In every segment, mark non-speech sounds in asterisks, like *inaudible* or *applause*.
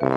大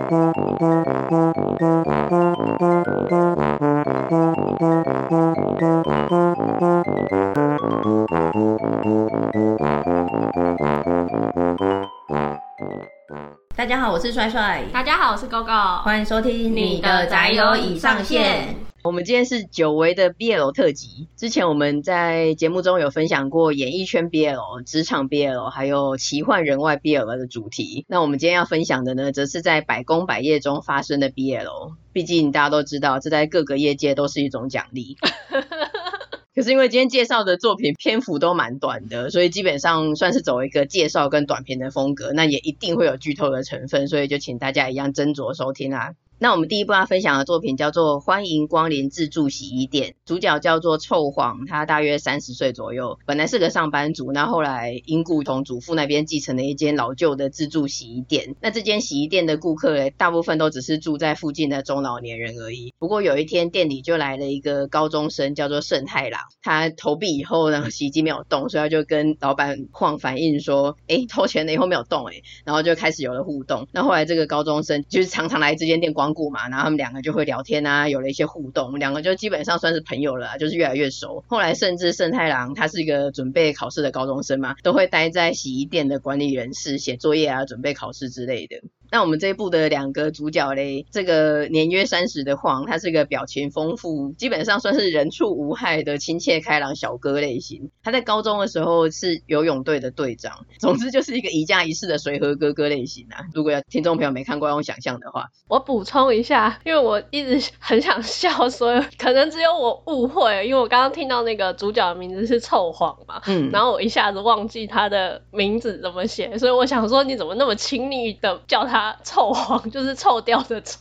家好，我是帅帅。大家好，我是 GoGo。欢迎收听你的宅友已上线。我们今天是久违的 BL 特辑。之前我们在节目中有分享过演艺圈 BL、职场 BL，还有奇幻人外 BL 的主题。那我们今天要分享的呢，则是在百工百业中发生的 BL。毕竟大家都知道，这在各个业界都是一种奖励。*laughs* 可是因为今天介绍的作品篇幅都蛮短的，所以基本上算是走一个介绍跟短片的风格。那也一定会有剧透的成分，所以就请大家一样斟酌收听啊。那我们第一部要分享的作品叫做《欢迎光临自助洗衣店》，主角叫做臭晃，他大约三十岁左右，本来是个上班族，那后来因故从祖父那边继承了一间老旧的自助洗衣店。那这间洗衣店的顾客嘞，大部分都只是住在附近的中老年人而已。不过有一天店里就来了一个高中生，叫做胜太郎，他投币以后呢，洗衣机没有动，所以他就跟老板晃反映说：“哎，偷钱了以后没有动，哎。”然后就开始有了互动。那后来这个高中生就是常常来这间店逛光。顾嘛，然后他们两个就会聊天啊，有了一些互动，两个就基本上算是朋友了，就是越来越熟。后来甚至圣太郎他是一个准备考试的高中生嘛，都会待在洗衣店的管理人室写作业啊，准备考试之类的。那我们这一部的两个主角嘞，这个年约三十的晃，他是个表情丰富，基本上算是人畜无害的亲切开朗小哥类型。他在高中的时候是游泳队的队长，总之就是一个一家一室的随和哥哥类型啊。如果要听众朋友没看过，用想象的话，我补充一下，因为我一直很想笑，所以可能只有我误会，因为我刚刚听到那个主角的名字是臭晃嘛，嗯，然后我一下子忘记他的名字怎么写，所以我想说你怎么那么亲昵的叫他？臭黄 *laughs* 就是臭掉的臭，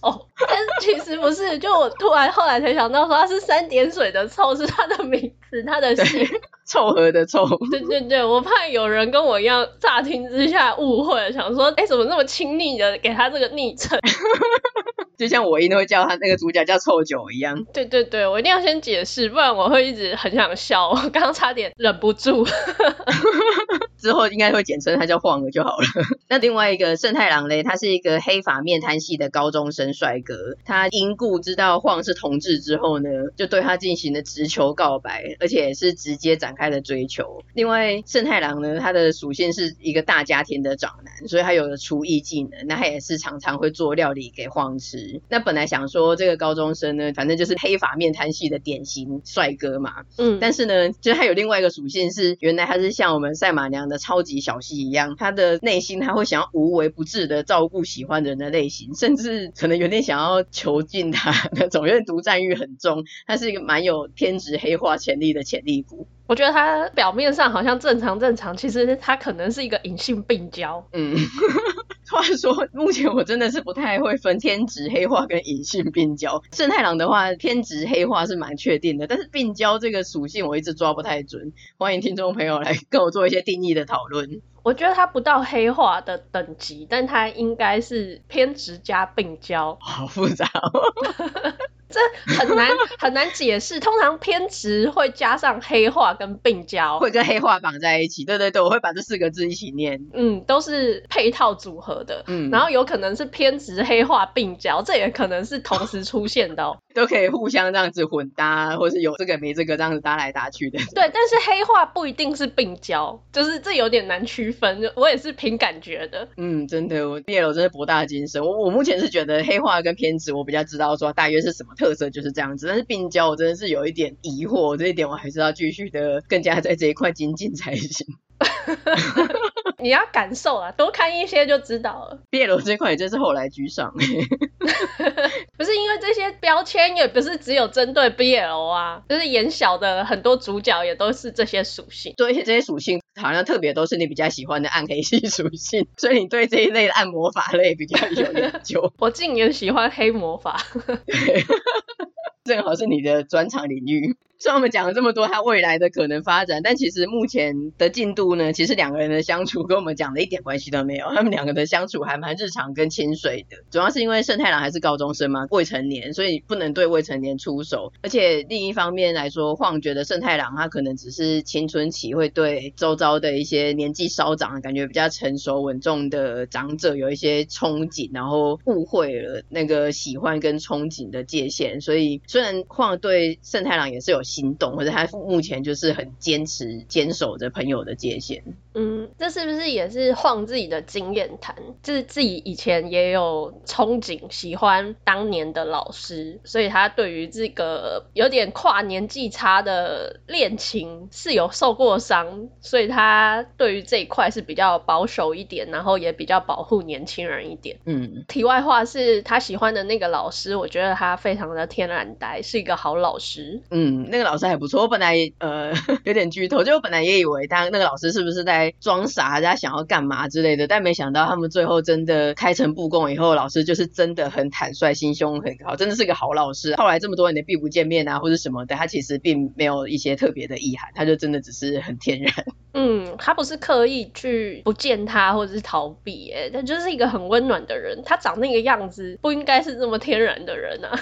但是其实不是，就我突然后来才想到说他是三点水的臭是他的名字，他的姓凑合的凑。对对对，我怕有人跟我一样乍听之下误会了，想说哎、欸、怎么那么亲昵的给他这个昵称。*laughs* 就像我一定会叫他那个主角叫臭九一样。对对对，我一定要先解释，不然我会一直很想笑。我刚刚差点忍不住。*laughs* 之后应该会简称他叫晃了就好了。那另外一个圣太郎嘞，他是一个黑发面瘫系的高中生帅哥。他因故知道晃是同志之后呢，就对他进行了直球告白，而且是直接展开了追求。另外，圣太郎呢，他的属性是一个大家庭的长男，所以他有了厨艺技能。那他也是常常会做料理给晃吃。那本来想说这个高中生呢，反正就是黑发面瘫系的典型帅哥嘛，嗯，但是呢，就是他有另外一个属性是，原来他是像我们赛马娘的超级小气一样，他的内心他会想要无微不至的照顾喜欢人的类型，甚至可能有点想要囚禁他那种，因为独占欲很重，他是一个蛮有偏执黑化潜力的潜力股。我觉得他表面上好像正常正常，其实他可能是一个隐性病娇。嗯，话说目前我真的是不太会分天职黑化跟隐性病娇。*laughs* 圣太郎的话，偏执黑化是蛮确定的，但是病娇这个属性我一直抓不太准。欢迎听众朋友来跟我做一些定义的讨论。我觉得他不到黑化的等级，但他应该是偏执加病娇。好复杂哦。*laughs* 这很难很难解释，通常偏执会加上黑化跟病娇，会跟黑化绑在一起。对对对，我会把这四个字一起念。嗯，都是配套组合的。嗯，然后有可能是偏执黑化病娇，这也可能是同时出现的哦。*laughs* 都可以互相这样子混搭，或是有这个没这个这样子搭来搭去的。对，但是黑化不一定是病娇，就是这有点难区分。我也是凭感觉的。嗯，真的，我毕业了真的博大精深。我我目前是觉得黑化跟偏执，我比较知道说大约是什么特色，就是这样子。但是病娇，我真的是有一点疑惑，这一点我还是要继续的更加在这一块精进才行。*laughs* 你要感受啊，多看一些就知道了。BL 这块也真是后来居上，*laughs* 不是因为这些标签也不是只有针对 BL 啊，就是演小的很多主角也都是这些属性。对，这些属性好像特别都是你比较喜欢的暗黑系属性，*laughs* 所以你对这一类的暗魔法类比较有研究。*laughs* 我竟然喜欢黑魔法，*laughs* 对，正好是你的专长领域。虽然我们讲了这么多他未来的可能发展，但其实目前的进度呢，其实两个人的相处跟我们讲的一点关系都没有。*laughs* 他们两个的相处还蛮日常跟清水的，主要是因为圣太郎还是高中生嘛，未成年，所以不能对未成年出手。而且另一方面来说，晃觉得圣太郎他可能只是青春期会对周遭的一些年纪稍长、感觉比较成熟稳重的长者有一些憧憬，然后误会了那个喜欢跟憧憬的界限。所以虽然晃对圣太郎也是有。心动，或者他目前就是很坚持坚守着朋友的界限。嗯，这是不是也是晃自己的经验谈？就是自己以前也有憧憬，喜欢当年的老师，所以他对于这个有点跨年纪差的恋情是有受过伤，所以他对于这一块是比较保守一点，然后也比较保护年轻人一点。嗯，题外话是他喜欢的那个老师，我觉得他非常的天然呆，是一个好老师。嗯，那个老师还不错。我本来呃 *laughs* 有点剧透，就我本来也以为他那个老师是不是在。装傻，人家想要干嘛之类的，但没想到他们最后真的开诚布公以后，老师就是真的很坦率，心胸很好，真的是个好老师。*laughs* 后来这么多年的并不见面啊，或者什么的，他其实并没有一些特别的意涵，他就真的只是很天然。*laughs* 嗯，他不是刻意去不见他或者是逃避，哎，他就是一个很温暖的人。他长那个样子，不应该是这么天然的人啊。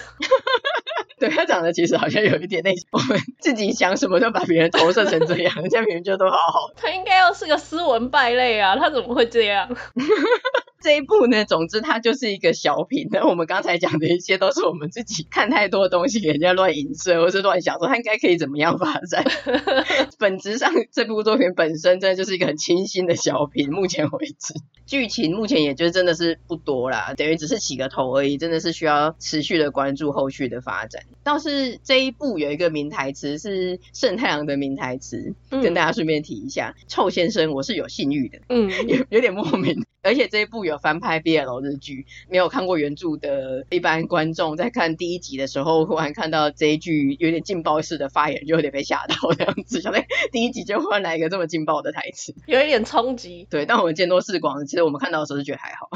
对，他长得其实好像有一点那种，我们自己想什么就把别人投射成这样，*laughs* 人家明明就都好好。他应该要是个斯文败类啊，他怎么会这样？这一部呢，总之它就是一个小品。那我们刚才讲的一些都是我们自己看太多东西，给人家乱影射，或是乱想说它应该可以怎么样发展。*laughs* 本质上，这部作品本身真的就是一个很清新的小品。目前为止，剧情目前也就真的是不多啦，等于只是起个头而已，真的是需要持续的关注后续的发展。倒是这一部有一个名台词是盛太阳的名台词，嗯、跟大家顺便提一下：“臭先生，我是有性欲的。”嗯，有有点莫名。而且这一部有翻拍 BL 日剧，没有看过原著的一般观众在看第一集的时候，忽然看到这一句有点劲爆式的发言，就有点被吓到这样子。想在第一集就忽然来一个这么劲爆的台词，有一点冲击。对，但我们见多识广，其实我们看到的时候就觉得还好。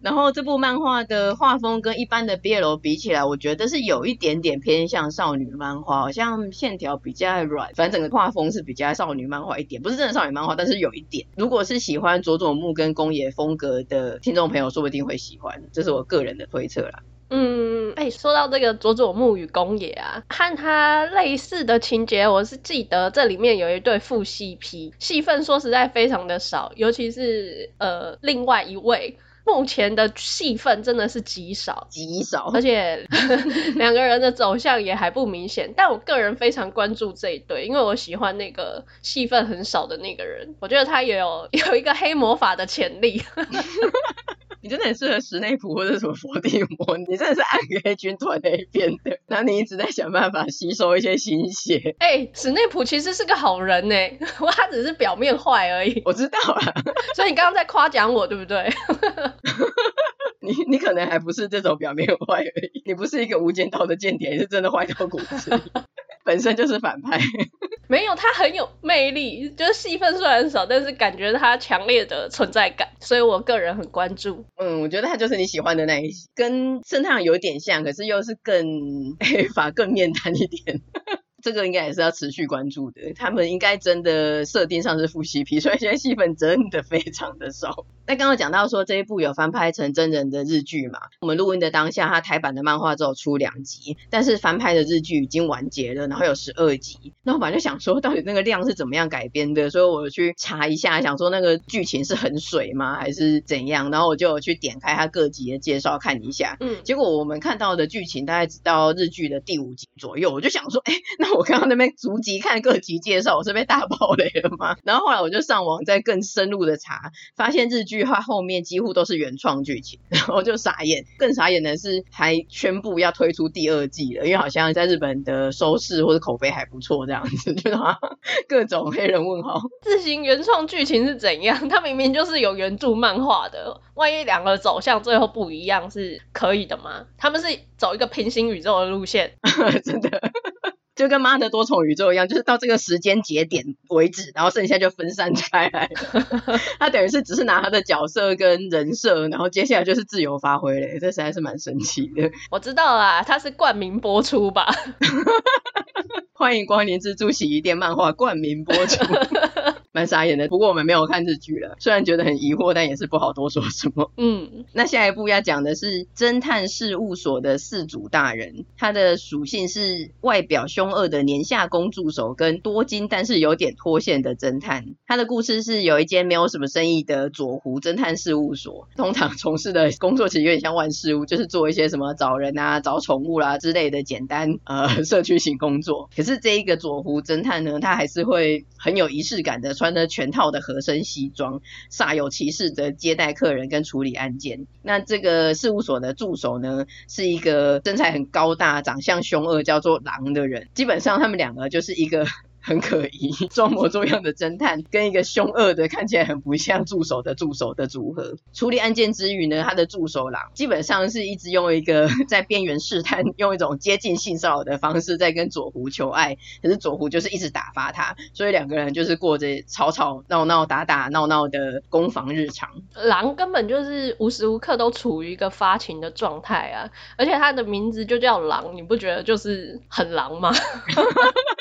然后这部漫画的画风跟一般的 BL 比起来，我觉得是有一点点偏向少女漫画，好像线条比较软，反正整个画风是比较少女漫画一点，不是真的少女漫画，但是有一点。如果是喜欢佐佐木跟宫野风格的听众朋友，说不定会喜欢，这是我个人的推测啦。嗯，哎、欸，说到这个佐佐木与宫野啊，和他类似的情节，我是记得这里面有一对副 CP，戏份说实在非常的少，尤其是呃另外一位。目前的戏份真的是极少，极少，而且 *laughs* 两个人的走向也还不明显。但我个人非常关注这一对，因为我喜欢那个戏份很少的那个人，我觉得他也有 *laughs* 有一个黑魔法的潜力。*laughs* 你真的很适合史内普或者什么伏地魔，你真的是暗黑军团那一边的，然后你一直在想办法吸收一些新血。哎、欸，史内普其实是个好人呢，他只是表面坏而已。我知道啊，所以你刚刚在夸奖我，对不对？*laughs* 你你可能还不是这种表面坏而已，你不是一个无间道的间谍，你是真的坏到骨子里。*laughs* 本身就是反派，*laughs* 没有，他很有魅力，就是戏份虽然少，但是感觉他强烈的存在感，所以我个人很关注。嗯，我觉得他就是你喜欢的那一些，跟胜太郎有点像，可是又是更黑发、更面瘫一点。这个应该也是要持续关注的，他们应该真的设定上是副 CP，*laughs* 所以现在戏份真的非常的少。那刚刚讲到说这一部有翻拍成真人的日剧嘛？我们录音的当下，它台版的漫画只有出两集，但是翻拍的日剧已经完结了，然后有十二集。那我本来就想说，到底那个量是怎么样改编的？所以我去查一下，想说那个剧情是很水吗，还是怎样？然后我就去点开它各集的介绍看一下，嗯，结果我们看到的剧情大概只到日剧的第五集左右，我就想说，哎，那。我刚刚那边逐集看各集介绍，我是被大爆雷了吗？然后后来我就上网再更深入的查，发现日剧它后面几乎都是原创剧情，然后就傻眼。更傻眼的是还宣布要推出第二季了，因为好像在日本的收视或者口碑还不错，这样子，就是各种黑人问号。自行原创剧情是怎样？它明明就是有原著漫画的，万一两个走向最后不一样，是可以的吗？他们是走一个平行宇宙的路线，*laughs* 真的。就跟妈的多重宇宙一样，就是到这个时间节点为止，然后剩下就分散开来。*laughs* 他等于是只是拿他的角色跟人设，然后接下来就是自由发挥嘞，这实在是蛮神奇的。我知道啦，他是冠名播出吧？*laughs* 欢迎光临蜘蛛洗衣店漫画冠名播出。*laughs* 蛮傻眼的，不过我们没有看日剧了，虽然觉得很疑惑，但也是不好多说什么。*laughs* 嗯，那下一步要讲的是侦探事务所的四主大人，他的属性是外表凶恶的年下工助手跟多金但是有点脱线的侦探。他的故事是有一间没有什么生意的左湖侦探事务所，通常从事的工作其实有点像万事屋，就是做一些什么找人啊、找宠物啦、啊、之类的简单呃 *laughs* 社区型工作。可是这一个左湖侦探呢，他还是会很有仪式感的穿。穿着全套的合身西装，煞有其事的接待客人跟处理案件。那这个事务所的助手呢，是一个身材很高大、长相凶恶、叫做狼的人。基本上他们两个就是一个。很可疑，*laughs* 装模作样的侦探跟一个凶恶的看起来很不像助手的助手的组合。处理案件之余呢，他的助手狼基本上是一直用一个 *laughs* 在边缘试探，用一种接近性骚扰的方式在跟佐胡求爱。可是佐胡就是一直打发他，所以两个人就是过着吵吵闹闹、打打闹闹的攻防日常。狼根本就是无时无刻都处于一个发情的状态啊，而且他的名字就叫狼，你不觉得就是很狼吗？*laughs*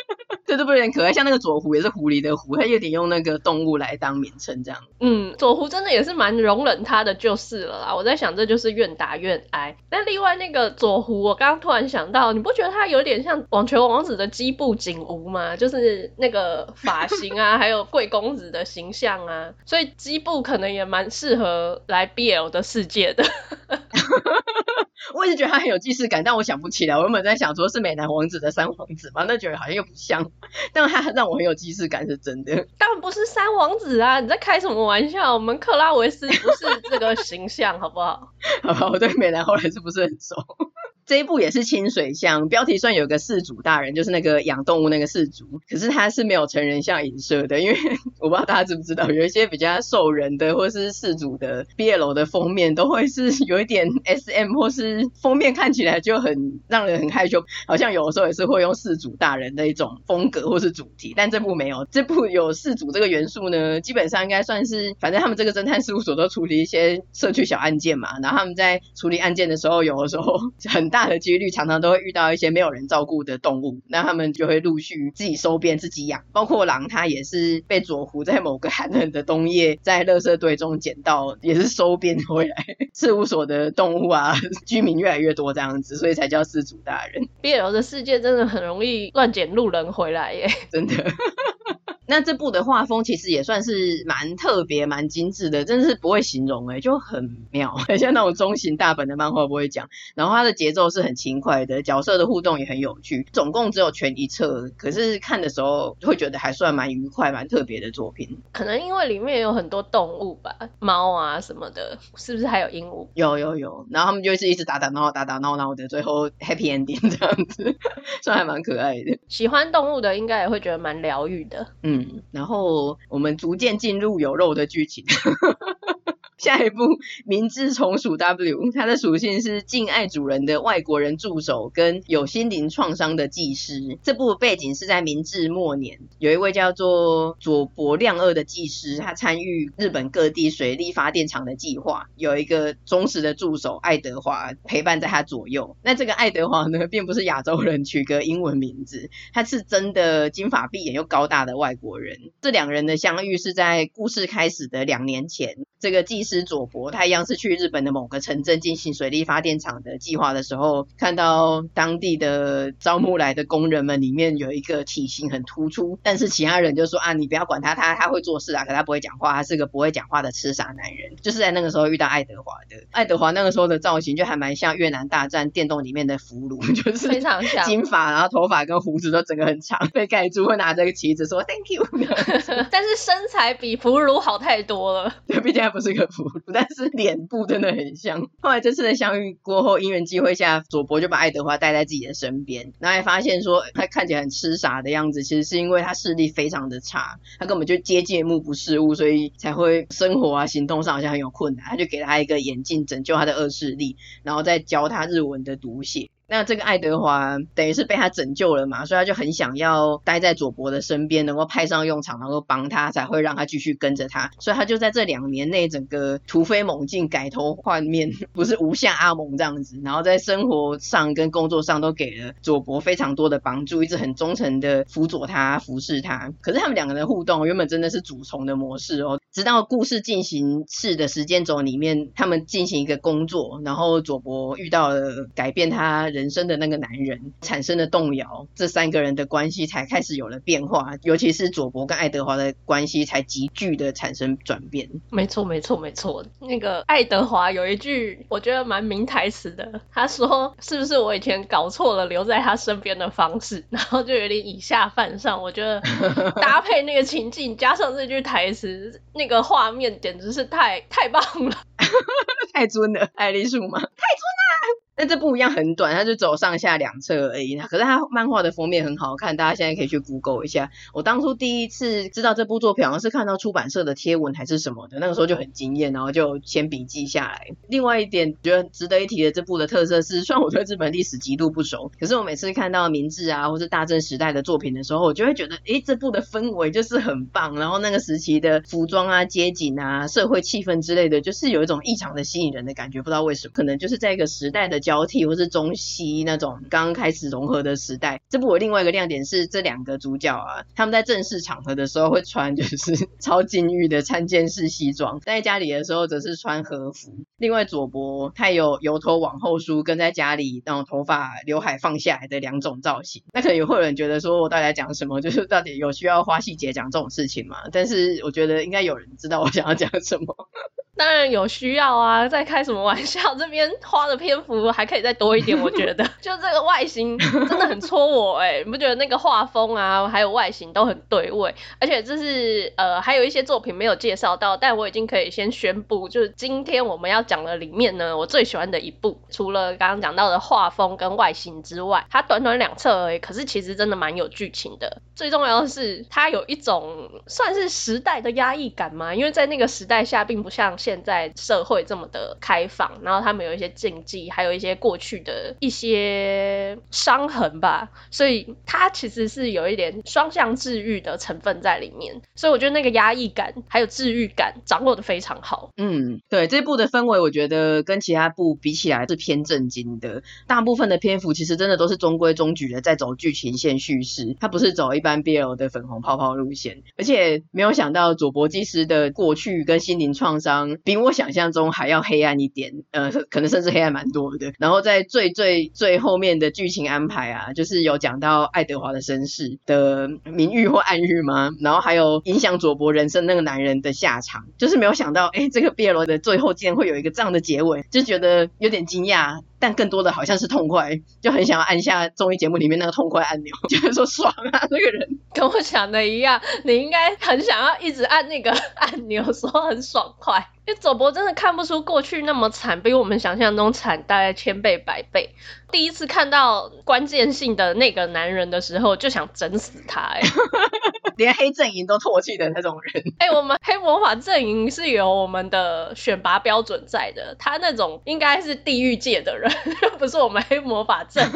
这都不有点可爱？像那个左狐也是狐狸的狐，它有点用那个动物来当名称这样。嗯，左狐真的也是蛮容忍他的就是了啦。我在想，这就是愿打愿挨。那另外那个左狐，我刚刚突然想到，你不觉得他有点像网球王子的基部景吾吗？就是那个发型啊，*laughs* 还有贵公子的形象啊，所以基部可能也蛮适合来 BL 的世界的。*laughs* 我一直觉得他很有既视感，但我想不起来。我原本在想说是美男王子的三王子嘛，那觉得好像又不像。*laughs* 但他让我很有既视感是真的。*laughs* 当然不是三王子啊！你在开什么玩笑？我们克拉维斯不是这个形象，好不好？*laughs* 好吧，我对美男后来是不是很熟？这一部也是清水像，标题算有个饲主大人，就是那个养动物那个饲主，可是他是没有成人像影射的，因为我不知道大家知不知道，有一些比较兽人的或是饲主的 BL 的封面都会是有一点 SM，或是封面看起来就很让人很害羞，好像有的时候也是会用饲主大人的一种风格或是主题，但这部没有，这部有饲主这个元素呢，基本上应该算是，反正他们这个侦探事务所都处理一些社区小案件嘛，然后他们在处理案件的时候，有的时候 *laughs* 很大。的几率常常都会遇到一些没有人照顾的动物，那他们就会陆续自己收编、自己养。包括狼，它也是被佐胡在某个寒冷的冬夜在垃圾堆中捡到，也是收编回来。*laughs* 事务所的动物啊，居民越来越多这样子，所以才叫失主大人。BL 的世界真的很容易乱捡路人回来耶，真的。那这部的画风其实也算是蛮特别、蛮精致的，真的是不会形容哎，就很妙，很 *laughs* 像那种中型大本的漫画不会讲。然后它的节奏是很轻快的，角色的互动也很有趣。总共只有全一册，可是看的时候会觉得还算蛮愉快、蛮特别的作品。可能因为里面有很多动物吧，猫啊什么的，是不是还有鹦鹉？有有有，然后他们就是一直打打闹闹、打打闹闹的，最后 happy ending 这样子，*laughs* 算还蛮可爱的。喜欢动物的应该也会觉得蛮疗愈的。嗯。嗯，然后我们逐渐进入有肉的剧情。*laughs* 下一部《明智从属 W》，它的属性是敬爱主人的外国人助手跟有心灵创伤的技师。这部背景是在明治末年，有一位叫做佐伯亮二的技师，他参与日本各地水力发电厂的计划，有一个忠实的助手爱德华陪伴在他左右。那这个爱德华呢，并不是亚洲人取个英文名字，他是真的金发碧眼又高大的外国人。这两人的相遇是在故事开始的两年前。这个技师佐伯，他一样是去日本的某个城镇进行水力发电厂的计划的时候，看到当地的招募来的工人们里面有一个体型很突出，但是其他人就说啊，你不要管他，他他会做事啊，可他不会讲话，他是个不会讲话的痴傻男人。就是在那个时候遇到爱德华的，*laughs* 爱德华那个时候的造型就还蛮像越南大战电动里面的俘虏，就是非常像金发，然后头发跟胡子都整个很长，被盖住，会拿着个旗子说 Thank you，*laughs* 但是身材比俘虏好太多了，对，毕竟。不是个俘虏，*laughs* 但是脸部真的很像。后来这次的相遇过后，因缘际会下，佐伯就把爱德华带在自己的身边，然后还发现说他看起来很痴傻的样子，其实是因为他视力非常的差，他根本就接近目不视物，所以才会生活啊行动上好像很有困难。他就给他一个眼镜拯救他的恶视力，然后再教他日文的读写。那这个爱德华等于是被他拯救了嘛，所以他就很想要待在佐伯的身边，能够派上用场，能够帮他，才会让他继续跟着他。所以他就在这两年内，整个突飞猛进，改头换面，*laughs* 不是无下阿蒙这样子。然后在生活上跟工作上都给了佐伯非常多的帮助，一直很忠诚的辅佐他、服侍他。可是他们两个人的互动原本真的是主从的模式哦，直到故事进行式的时间轴里面，他们进行一个工作，然后佐伯遇到了改变他人生的那个男人，产生了动摇，这三个人的关系才开始有了变化，尤其是佐伯跟爱德华的关系才急剧的产生转变。没错，没错，没错。那个爱德华有一句我觉得蛮名台词的，他说：“是不是我以前搞错了留在他身边的方式？” *laughs* 然后就有点以下犯上。我觉得 *laughs* 搭配那个情境，加上这句台词，那个画面简直是太太棒了，*laughs* 太尊了，爱丽丝吗？太尊了。但这部一样很短，它就走上下两侧而已。可是它漫画的封面很好看，大家现在可以去 Google 一下。我当初第一次知道这部作品，好像是看到出版社的贴文还是什么的，那个时候就很惊艳，然后就先笔记下来。另外一点觉得值得一提的这部的特色是，*laughs* 虽然我对日本历史极度不熟，可是我每次看到明治啊或是大正时代的作品的时候，我就会觉得，诶，这部的氛围就是很棒。然后那个时期的服装啊、街景啊、社会气氛之类的，就是有一种异常的吸引人的感觉。不知道为什么，可能就是在一个时代的交替，或是中西那种刚刚开始融合的时代。这部我另外一个亮点是这两个主角啊，他们在正式场合的时候会穿就是 *laughs* 超禁欲的参见式西装，在家里的时候则是穿和服。另外佐伯他有由头往后梳，跟在家里那种头发刘海放下来的两种造型。那可能也会有人觉得说我到底在讲什么？就是到底有需要花细节讲这种事情吗？但是我觉得应该有人知道我想要讲什么。当然有需要啊，*laughs* 在开什么玩笑？这边花的篇幅还可以再多一点，*laughs* 我觉得。就这个外形真的很戳我哎、欸，*laughs* 你不觉得那个画风啊，还有外形都很对味？而且这是呃，还有一些作品没有介绍到，但我已经可以先宣布，就是今天我们要讲的里面呢，我最喜欢的一部，除了刚刚讲到的画风跟外形之外，它短短两册而已，可是其实真的蛮有剧情的。最重要的是，它有一种算是时代的压抑感嘛，因为在那个时代下，并不像。现在社会这么的开放，然后他们有一些禁忌，还有一些过去的一些伤痕吧，所以它其实是有一点双向治愈的成分在里面。所以我觉得那个压抑感还有治愈感掌握的非常好。嗯，对，这部的氛围，我觉得跟其他部比起来是偏正经的。大部分的篇幅其实真的都是中规中矩的在走剧情线叙事，它不是走一般 BL 的粉红泡泡路线。而且没有想到佐伯技师的过去跟心灵创伤。比我想象中还要黑暗一点，呃，可能甚至黑暗蛮多的。然后在最最最后面的剧情安排啊，就是有讲到爱德华的身世的明喻或暗喻吗？然后还有影响佐伯人生那个男人的下场，就是没有想到，哎，这个别罗的最后竟然会有一个这样的结尾，就觉得有点惊讶。但更多的好像是痛快，就很想要按下综艺节目里面那个痛快按钮，*laughs* 就是说爽啊！这个人跟我想的一样，你应该很想要一直按那个 *laughs* 按钮，说很爽快。因为走播真的看不出过去那么惨，比我们想象中惨大概千倍百倍。第一次看到关键性的那个男人的时候，就想整死他，*laughs* 连黑阵营都唾弃的那种人。哎，*laughs* 欸，我们黑魔法阵营是有我们的选拔标准在的，他那种应该是地狱界的人，又 *laughs* 不是我们黑魔法阵。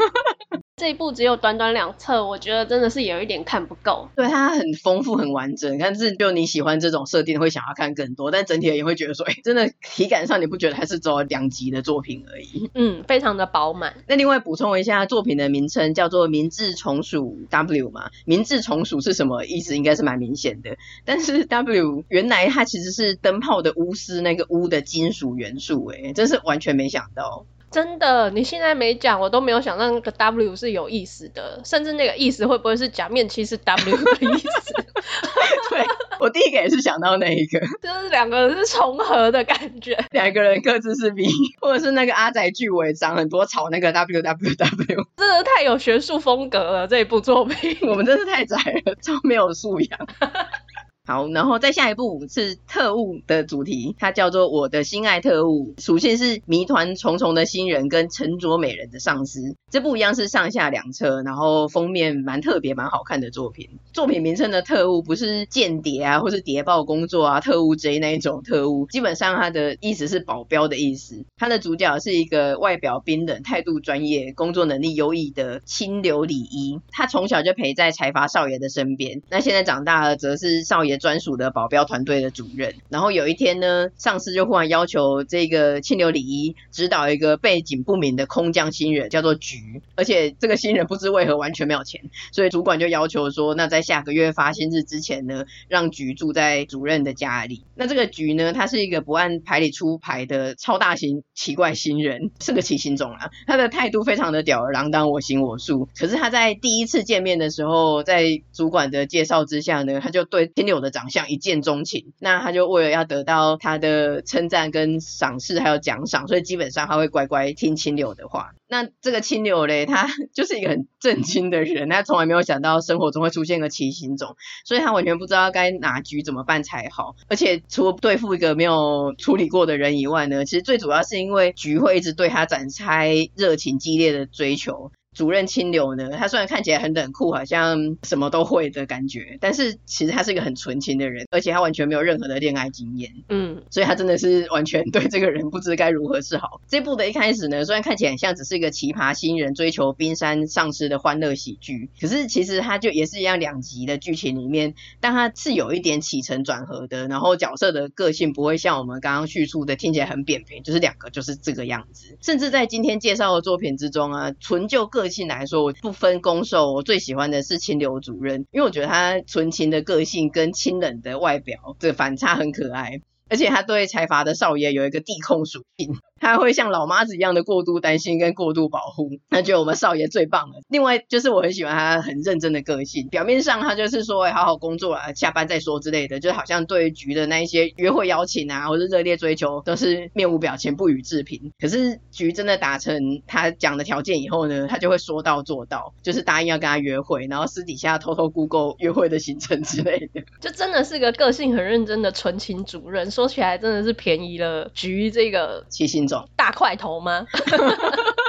这一部只有短短两册，我觉得真的是有一点看不够。对，它很丰富、很完整，但是就你喜欢这种设定，会想要看更多。但整体也会觉得说，哎，真的体感上你不觉得还是只有两集的作品而已？嗯，非常的饱满。那另外补充一下，作品的名称叫做《明治重属 W》嘛，《明治重属》是什么意思？应该是蛮明显的。但是 W 原来它其实是灯泡的钨丝那个钨的金属元素，哎，真是完全没想到。真的，你现在没讲，我都没有想到那个 W 是有意思的，甚至那个意思会不会是假面骑士 W 的意思？*laughs* 对，我第一个也是想到那一个，就是两个人是重合的感觉，两个人各自是 V，*laughs* 或者是那个阿宅剧尾长很多草那个 W W W，真的太有学术风格了这一部作品，我们真是太宅了，超没有素养。*laughs* 好，然后再下一部是特务的主题，它叫做《我的心爱特务》，属性是谜团重重的新人跟沉着美人的上司。这部一样是上下两册，然后封面蛮特别、蛮好看的作品。作品名称的特务不是间谍啊，或是谍报工作啊、特务 J 那一种特务，基本上它的意思是保镖的意思。它的主角是一个外表冰冷、态度专业、工作能力优异的清流礼仪。他从小就陪在财阀少爷的身边，那现在长大了，则是少爷专属的保镖团队的主任。然后有一天呢，上司就忽然要求这个清流礼仪指导一个背景不明的空降新人，叫做菊。而且这个新人不知为何完全没有钱，所以主管就要求说，那在下个月发薪日之前呢，让菊住在主任的家里。那这个菊呢，他是一个不按牌理出牌的超大型奇怪新人，是个奇形种啊。他的态度非常的吊儿郎当，我行我素。可是他在第一次见面的时候，在主管的介绍之下呢，他就对清流的长相一见钟情。那他就为了要得到他的称赞跟赏识还有奖赏，所以基本上他会乖乖听清流的话。那这个清流嘞，他 *laughs* 就是一个很正经的人，他从来没有想到生活中会出现个奇形种，所以他完全不知道该拿局怎么办才好。而且除了对付一个没有处理过的人以外呢，其实最主要是因为局会一直对他展开热情激烈的追求。主任清流呢，他虽然看起来很冷酷，好像什么都会的感觉，但是其实他是一个很纯情的人，而且他完全没有任何的恋爱经验。嗯，所以他真的是完全对这个人不知该如何是好。这部的一开始呢，虽然看起来很像只是一个奇葩新人追求冰山上司的欢乐喜剧，可是其实他就也是一样两集的剧情里面，但他是有一点起承转合的，然后角色的个性不会像我们刚刚叙述的听起来很扁平，就是两个就是这个样子。甚至在今天介绍的作品之中啊，纯就个个性来说，我不分攻受，我最喜欢的是清流主任，因为我觉得他纯情的个性跟清冷的外表的反差很可爱，而且他对财阀的少爷有一个地控属性。他会像老妈子一样的过度担心跟过度保护，他觉得我们少爷最棒了。另外就是我很喜欢他很认真的个性，表面上他就是说会好好工作啊，下班再说之类的，就好像对局的那一些约会邀请啊，或者热烈追求都是面无表情不予置评。可是局真的达成他讲的条件以后呢，他就会说到做到，就是答应要跟他约会，然后私底下偷偷 Google 约会的行程之类的，*laughs* 就真的是个个性很认真的纯情主任。说起来真的是便宜了局这个七星。大块头吗？*laughs*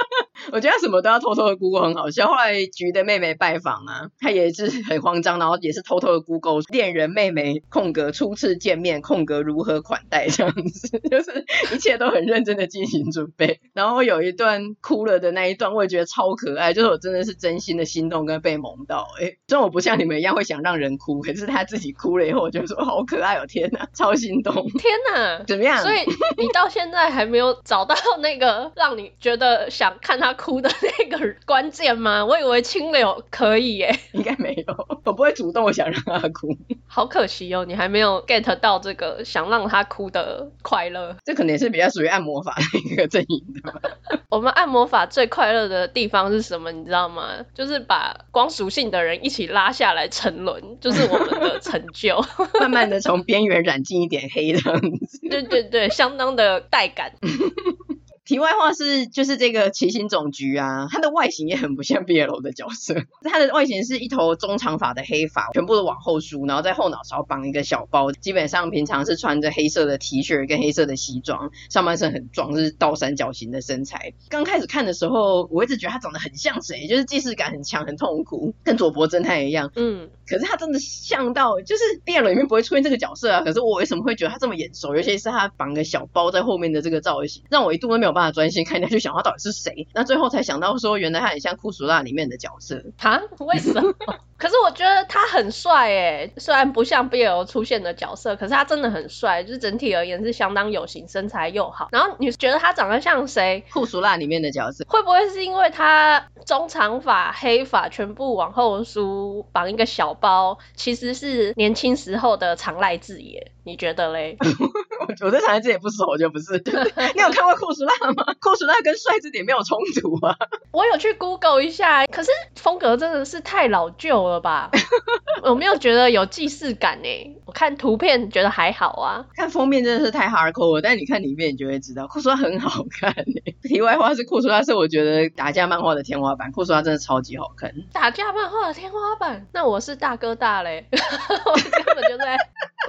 我觉得什么都要偷偷的 Google 很好笑。后来菊的妹妹拜访啊，她也是很慌张，然后也是偷偷的 Google 恋人妹妹空格初次见面空格如何款待这样子，*laughs* 就是一切都很认真的进行准备。然后有一段哭了的那一段，我也觉得超可爱，就是我真的是真心的心动跟被萌到。哎，虽然我不像你们一样会想让人哭，可是他自己哭了以后，我就说好可爱哦，天哪，超心动，天哪，怎么样？所以你到现在还没有找到那个让你觉得想看他哭的那个关键吗？我以为清流可以耶，应该没有，我不会主动想让他哭。好可惜哦，你还没有 get 到这个想让他哭的快乐。这可能也是比较属于按摩法的一个阵营的吧。*laughs* 我们按摩法最快乐的地方是什么？你知道吗？就是把光属性的人一起拉下来沉沦，就是我们的成就。*laughs* 慢慢的从边缘染进一点黑的。对对对，相当的带感。*laughs* 题外话是，就是这个奇行总局啊，它的外形也很不像 *laughs* BL 的角色。它的外形是一头中长发的黑发，全部都往后梳，然后在后脑勺绑一个小包。基本上平常是穿着黑色的 T 恤跟黑色的西装，上半身很壮，是倒三角形的身材。刚开始看的时候，我一直觉得他长得很像谁，就是既视感很强，很痛苦，跟佐伯侦探一样。嗯，可是他真的像到，就是 BL 里面不会出现这个角色啊。可是我为什么会觉得他这么眼熟？尤其是他绑个小包在后面的这个造型，让我一度都没有。办法专心看下去，想他到底是谁？那最后才想到说，原来他很像酷暑辣里面的角色。哈？为什么？可是我觉得他很帅哎，虽然不像 BL 出现的角色，可是他真的很帅，就是整体而言是相当有型，身材又好。然后你觉得他长得像谁？酷暑辣里面的角色，会不会是因为他中长发、黑发，全部往后梳，绑一个小包，其实是年轻时候的长濑智也？你觉得嘞？*laughs* 我对长濑智也不熟，我就不是。你有看过酷暑辣吗？酷暑辣跟帅这点没有冲突啊。我有去 Google 一下，可是风格真的是太老旧了。了吧？*laughs* 我没有觉得有既视感诶，我看图片觉得还好啊。看封面真的是太 hardcore 了，但你看里面你就会知道，库苏拉很好看诶。*laughs* 题外话是库苏拉是我觉得打架漫画的天花板，库苏拉真的超级好看。打架漫画的天花板？那我是大哥大嘞，*laughs* 我根本就在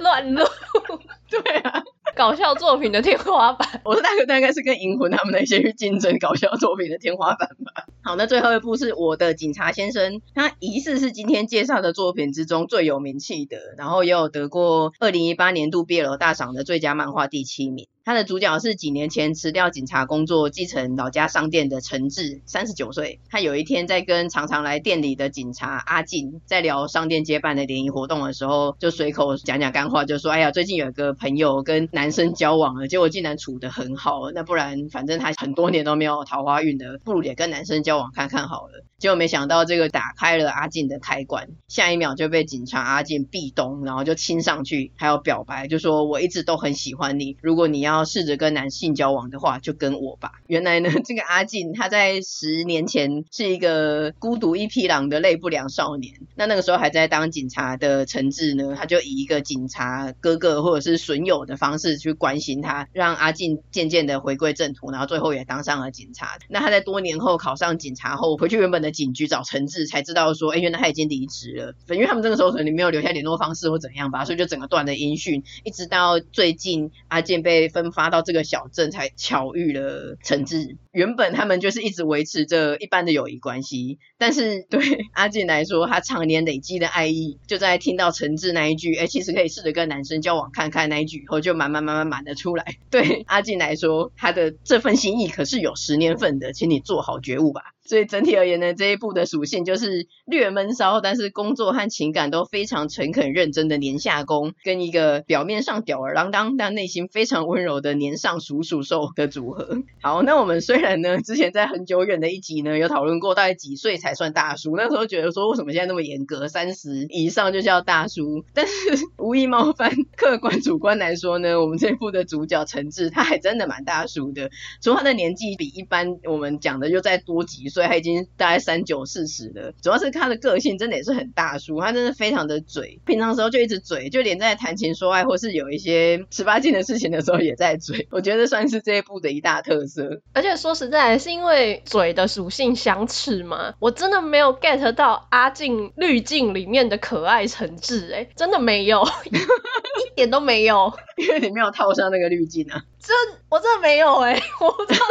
乱录。*laughs* 对啊。搞笑作品的天花板，我是大哥大，概是跟银魂他们那些去竞争搞笑作品的天花板吧。好，那最后一部是我的警察先生，他疑似是今天介绍的作品之中最有名气的，然后也有得过二零一八年度 BL 大赏的最佳漫画第七名。他的主角是几年前辞掉警察工作，继承老家商店的陈志，三十九岁。他有一天在跟常常来店里的警察阿进在聊商店接办的联谊活动的时候，就随口讲讲干话，就说：“哎呀，最近有一个朋友跟男生交往了，结果竟然处得很好。那不然，反正他很多年都没有桃花运的，不如也跟男生交往看看好了。”结果没想到这个打开了阿进的开关，下一秒就被警察阿进壁咚，然后就亲上去，还有表白，就说：“我一直都很喜欢你，如果你要。”要试着跟男性交往的话，就跟我吧。原来呢，*laughs* 这个阿进他在十年前是一个孤独一匹狼的类不良少年。那那个时候还在当警察的陈志呢，他就以一个警察哥哥或者是损友的方式去关心他，让阿进渐渐的回归正途，然后最后也当上了警察。那他在多年后考上警察后，回去原本的警局找陈志，才知道说，哎，原来他已经离职了。因为他们这个时候可能没有留下联络方式或怎样吧，所以就整个断了音讯，一直到最近阿进被分。发到这个小镇才巧遇了陈志。原本他们就是一直维持着一般的友谊关系，但是对阿进来说，他常年累积的爱意，就在听到陈志那一句“哎，其实可以试着跟男生交往看看”那一句以后，就慢慢慢慢满的出来。对阿进来说，他的这份心意可是有十年份的，请你做好觉悟吧。所以整体而言呢，这一部的属性就是略闷骚，但是工作和情感都非常诚恳认真的年下攻，跟一个表面上吊儿郎当，但内心非常温柔的年上鼠鼠兽的组合。好，那我们虽然呢，之前在很久远的一集呢，有讨论过大概几岁才算大叔，那时候觉得说为什么现在那么严格，三十以上就叫大叔？但是无意冒犯，客观主观来说呢，我们这部的主角陈志他还真的蛮大叔的，除了他的年纪比一般我们讲的又再多几岁。所以他已经大概三九四十了，主要是他的个性真的也是很大叔，他真的非常的嘴，平常时候就一直嘴，就连在谈情说爱或是有一些十八禁的事情的时候也在嘴，我觉得算是这一部的一大特色。而且说实在，是因为嘴的属性相斥吗？我真的没有 get 到阿静滤镜里面的可爱陈志，哎，真的没有，*laughs* 一点都没有，*laughs* 因为你没有套上那个滤镜啊。这我真的没有哎，我不知道。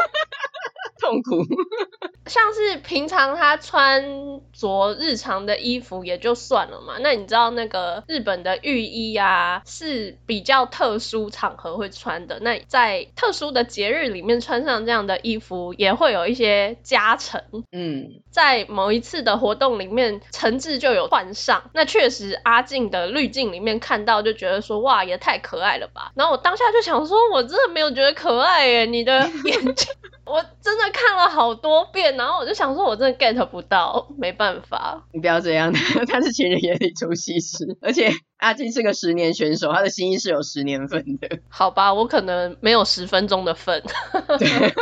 痛苦，*laughs* 像是平常他穿着日常的衣服也就算了嘛，那你知道那个日本的浴衣啊是比较特殊场合会穿的，那在特殊的节日里面穿上这样的衣服也会有一些加成。嗯，在某一次的活动里面，陈志就有换上，那确实阿静的滤镜里面看到就觉得说哇也太可爱了吧，然后我当下就想说我真的没有觉得可爱耶，你的眼睛。我真的看了好多遍，然后我就想说，我真的 get 不到，没办法。你不要这样，*laughs* 他是情人眼里出西施，而且阿金是个十年选手，他的心意是有十年份的。好吧，我可能没有十分钟的份。对。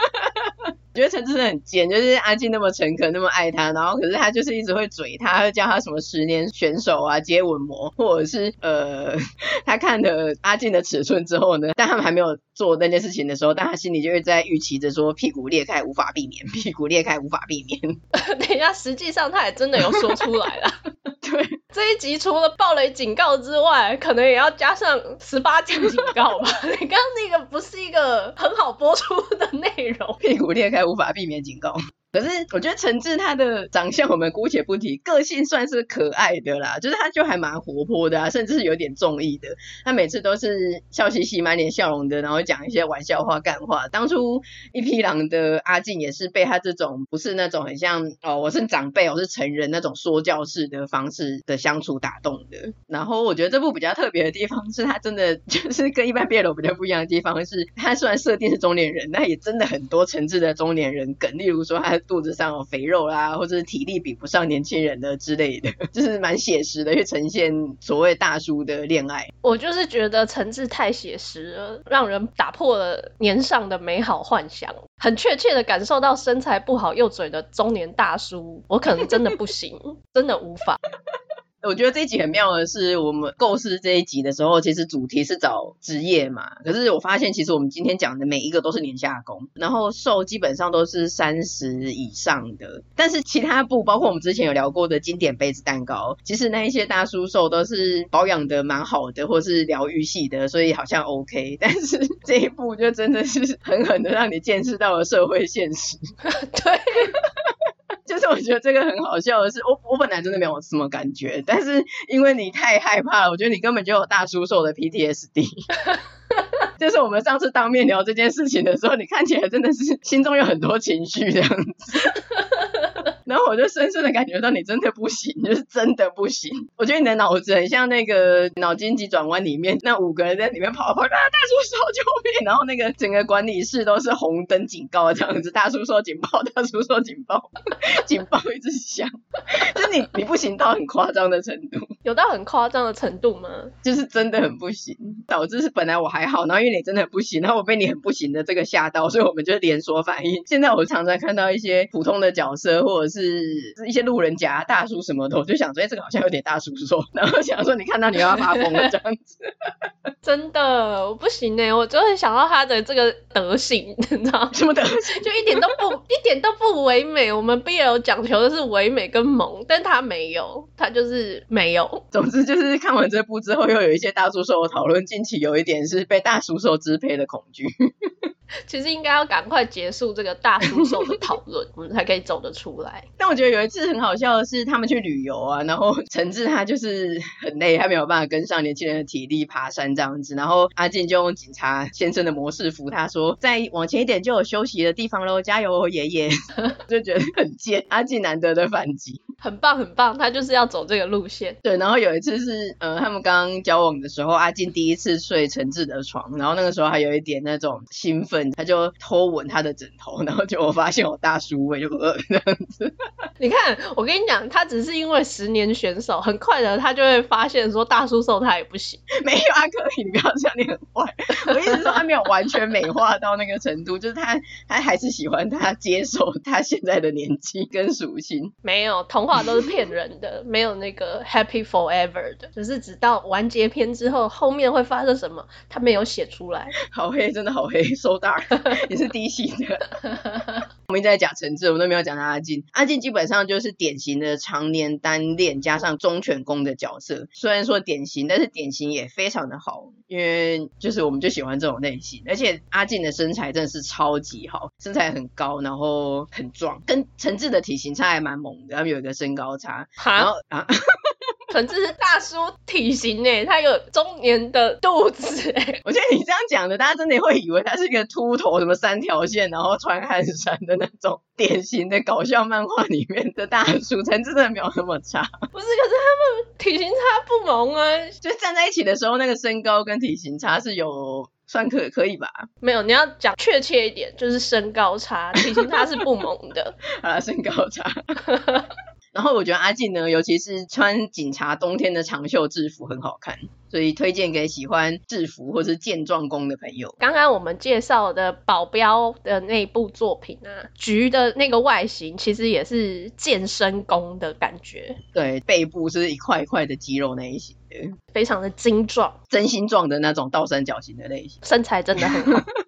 我觉得陈志真的很贱，就是阿静那么诚恳，那么爱他，然后可是他就是一直会嘴他，会叫他什么十年选手啊、接吻魔，或者是呃，*laughs* 他看了阿静的尺寸之后呢，但他们还没有做那件事情的时候，但他心里就会在预期着说屁股裂开无法避免，屁股裂开无法避免。*laughs* 等一下，实际上他也真的有说出来了。*laughs* 对，这一集除了暴雷警告之外，可能也要加上十八禁警告吧。你刚刚那个不是一个很好播出的内容，屁股裂开。无法避免警告。可是我觉得陈志他的长相我们姑且不提，个性算是可爱的啦，就是他就还蛮活泼的啊，甚至是有点中意的。他每次都是笑嘻嘻、满脸笑容的，然后讲一些玩笑话、干话。当初一匹狼的阿静也是被他这种不是那种很像哦，我是长辈，我是成人那种说教式的方式的相处打动的。然后我觉得这部比较特别的地方是他真的 *laughs* 就是跟一般 BL 比较不一样的地方是，他虽然设定是中年人，那也真的很多陈志的中年人梗，例如说他。肚子上有肥肉啦，或者是体力比不上年轻人的之类的，*laughs* 就是蛮写实的，去呈现所谓大叔的恋爱。我就是觉得陈志太写实了，让人打破了年上的美好幻想，很确切的感受到身材不好又嘴的中年大叔，我可能真的不行，*laughs* 真的无法。我觉得这一集很妙的是，我们构思这一集的时候，其实主题是找职业嘛。可是我发现，其实我们今天讲的每一个都是年下攻，然后寿基本上都是三十以上的。但是其他部，包括我们之前有聊过的经典杯子蛋糕，其实那一些大叔瘦都是保养的蛮好的，或是疗愈系的，所以好像 OK。但是这一部就真的是狠狠的让你见识到了社会现实。*laughs* 对。就是我觉得这个很好笑的是，我我本来真的没有什么感觉，但是因为你太害怕了，我觉得你根本就有大叔寿的 PTSD。*laughs* 就是我们上次当面聊这件事情的时候，你看起来真的是心中有很多情绪这样子。然后我就深深的感觉到你真的不行，就是真的不行。我觉得你的脑子很像那个脑筋急转弯里面那五个人在里面跑跑，啊，大叔说救命！然后那个整个管理室都是红灯警告这样子，大叔说警报，大叔说警报，*laughs* 警报一直响。就是你你不行到很夸张的程度，有到很夸张的程度吗？就是真的很不行，导致是本来我还好，然后因为你真的很不行，然后我被你很不行的这个吓到，所以我们就连锁反应。现在我常常看到一些普通的角色或者是。是一些路人甲、大叔什么的，我就想说，哎，这个好像有点大叔说，然后想说，你看到你要发疯了这样子，*laughs* 真的我不行哎，我就会想到他的这个德行，你知道什么德行？*laughs* 就一点都不一点都不唯美。我们 BL 讲求的是唯美跟萌，但他没有，他就是没有。总之就是看完这部之后，又有一些大叔寿的讨论，近期有一点是被大叔受支配的恐惧。*laughs* *laughs* 其实应该要赶快结束这个大叔寿的讨论，*laughs* 我们才可以走得出来。但我觉得有一次很好笑的是，他们去旅游啊，然后陈志他就是很累，他没有办法跟上年轻人的体力爬山这样子，然后阿进就用警察先生的模式扶他说：“再往前一点就有休息的地方喽，加油哦，爷爷。*laughs* ”就觉得很贱，阿进难得的反击，很棒很棒，他就是要走这个路线。对，然后有一次是呃，他们刚刚交往的时候，阿静第一次睡陈志的床，然后那个时候还有一点那种兴奋。他就偷吻他的枕头，然后就我发现我大叔味就呃这样子。*laughs* 你看，我跟你讲，他只是因为十年选手，很快的他就会发现说大叔瘦他也不行。*laughs* 没有啊，可以，你不要这样，你很坏。我意思是说他没有完全美化到那个程度，就是他他还是喜欢他，接受他现在的年纪跟属性。没有，童话都是骗人的，没有那个 happy forever 的，只是直到完结篇之后，后面会发生什么，他没有写出来。好黑，真的好黑，so dark。也是低系的，*laughs* 我们一直在讲陈志，我们都没有讲到阿进。阿进基本上就是典型的常年单恋加上忠犬攻的角色，虽然说典型，但是典型也非常的好，因为就是我们就喜欢这种类型。而且阿进的身材真的是超级好，身材很高，然后很壮，跟陈志的体型差还蛮猛的，他们有一个身高差。哈然后啊。*laughs* 诚志是大叔体型诶，他有中年的肚子诶。我觉得你这样讲的，大家真的会以为他是一个秃头，什么三条线，然后穿汗衫的那种典型的搞笑漫画里面的大叔。诚志真的没有那么差，不是？可是他们体型差不萌啊，就站在一起的时候，那个身高跟体型差是有算可可以吧？没有，你要讲确切一点，就是身高差，体型差是不萌的。*laughs* 好了，身高差。*laughs* 然后我觉得阿进呢，尤其是穿警察冬天的长袖制服很好看，所以推荐给喜欢制服或是健壮工的朋友。刚刚我们介绍的保镖的那部作品啊，橘的那个外形其实也是健身工的感觉。对，背部是一块一块的肌肉那一型，非常的精壮，真心壮的那种倒三角形的类型，身材真的很好。*laughs*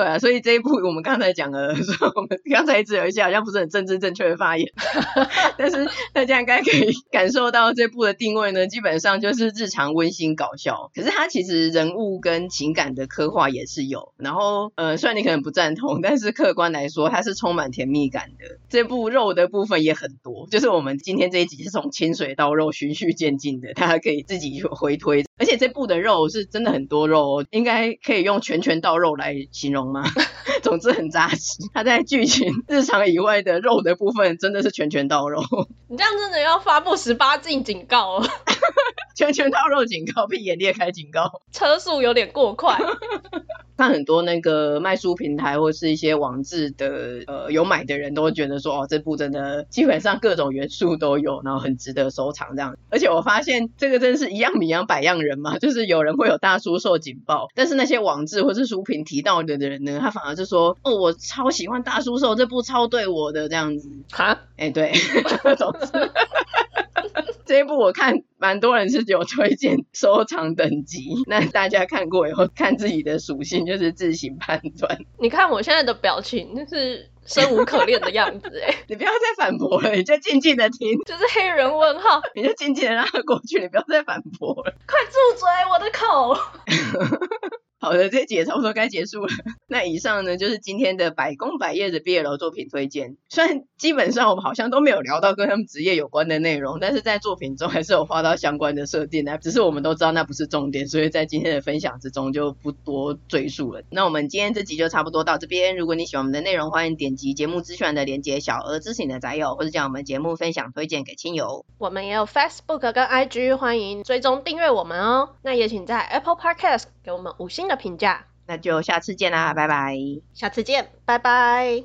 对啊，所以这一部我们刚才讲了，*laughs* 说我们刚才一直有一些好像不是很政治正确的发言，*laughs* 但是大家应该可以 *laughs* 感受到这部的定位呢，基本上就是日常温馨搞笑。可是它其实人物跟情感的刻画也是有，然后呃，虽然你可能不赞同，但是客观来说，它是充满甜蜜感的。这部肉的部分也很多，就是我们今天这一集是从清水到肉循序渐进的，大家可以自己去回推。而且这部的肉是真的很多肉，应该可以用拳拳到肉来形容。吗？*laughs* 总之很扎实。他在剧情、日常以外的肉的部分，真的是拳拳到肉。你这样真的要发布十八禁警告哦。*laughs* 拳拳到肉警告，闭眼裂开警告。车速有点过快。*laughs* 看很多那个卖书平台或是一些网志的，呃，有买的人都会觉得说，哦，这部真的基本上各种元素都有，然后很值得收藏这样。而且我发现这个真是一样米养百样人嘛，*laughs* 就是有人会有大叔受警报，但是那些网志或是书评提到的人呢，他反而就说，哦，我超喜欢大叔受，这部超对我的这样子。哈，哎，对，*laughs* 总之。*laughs* 这一部我看蛮多人是有推荐收藏等级，那大家看过以后看自己的属性，就是自行判断。你看我现在的表情，就是生无可恋的样子哎，*laughs* 你不要再反驳了，你就静静的听，就是黑人问号，你就静静的让他过去，你不要再反驳了，快住嘴，我的口。*laughs* 好的，这集也差不多该结束了。*laughs* 那以上呢，就是今天的百工百业的 BL 作品推荐。虽然基本上我们好像都没有聊到跟他们职业有关的内容，但是在作品中还是有画到相关的设定的。只是我们都知道那不是重点，所以在今天的分享之中就不多赘述了。那我们今天这集就差不多到这边。如果你喜欢我们的内容，欢迎点击节目资讯的连接，小额支持你的宅友，或者将我们节目分享推荐给亲友。我们也有 Facebook 跟 IG，欢迎追踪订阅我们哦。那也请在 Apple Podcast 给我们五星的评价。那就下次见啦，拜拜。下次见，拜拜。